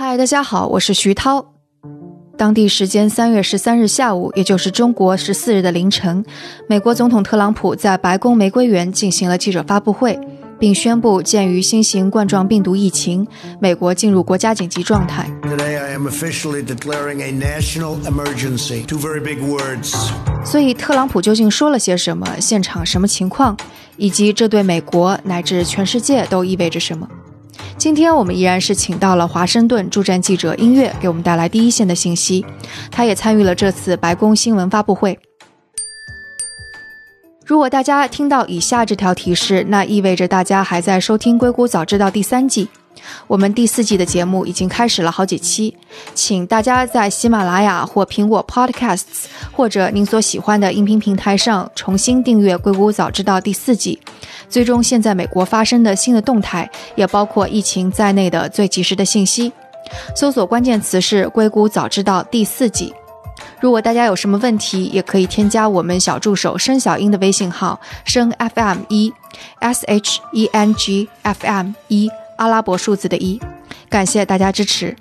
嗨，大家好，我是徐涛。当地时间三月十三日下午，也就是中国十四日的凌晨，美国总统特朗普在白宫玫瑰园进行了记者发布会，并宣布，鉴于新型冠状病毒疫情，美国进入国家紧急状态。Today I am officially declaring a national emergency. Two very big words. 所以，特朗普究竟说了些什么？现场什么情况？以及这对美国乃至全世界都意味着什么？今天我们依然是请到了华盛顿驻站记者音乐，给我们带来第一线的信息。他也参与了这次白宫新闻发布会。如果大家听到以下这条提示，那意味着大家还在收听《硅谷早知道》第三季。我们第四季的节目已经开始了好几期，请大家在喜马拉雅或苹果 Podcasts 或者您所喜欢的音频平台上重新订阅《硅谷早知道》第四季，追踪现在美国发生的新的动态，也包括疫情在内的最及时的信息。搜索关键词是“硅谷早知道”第四季。如果大家有什么问题，也可以添加我们小助手申小英的微信号“申 FM 一 S H E N G F M 一”。阿拉伯数字的一，感谢大家支持。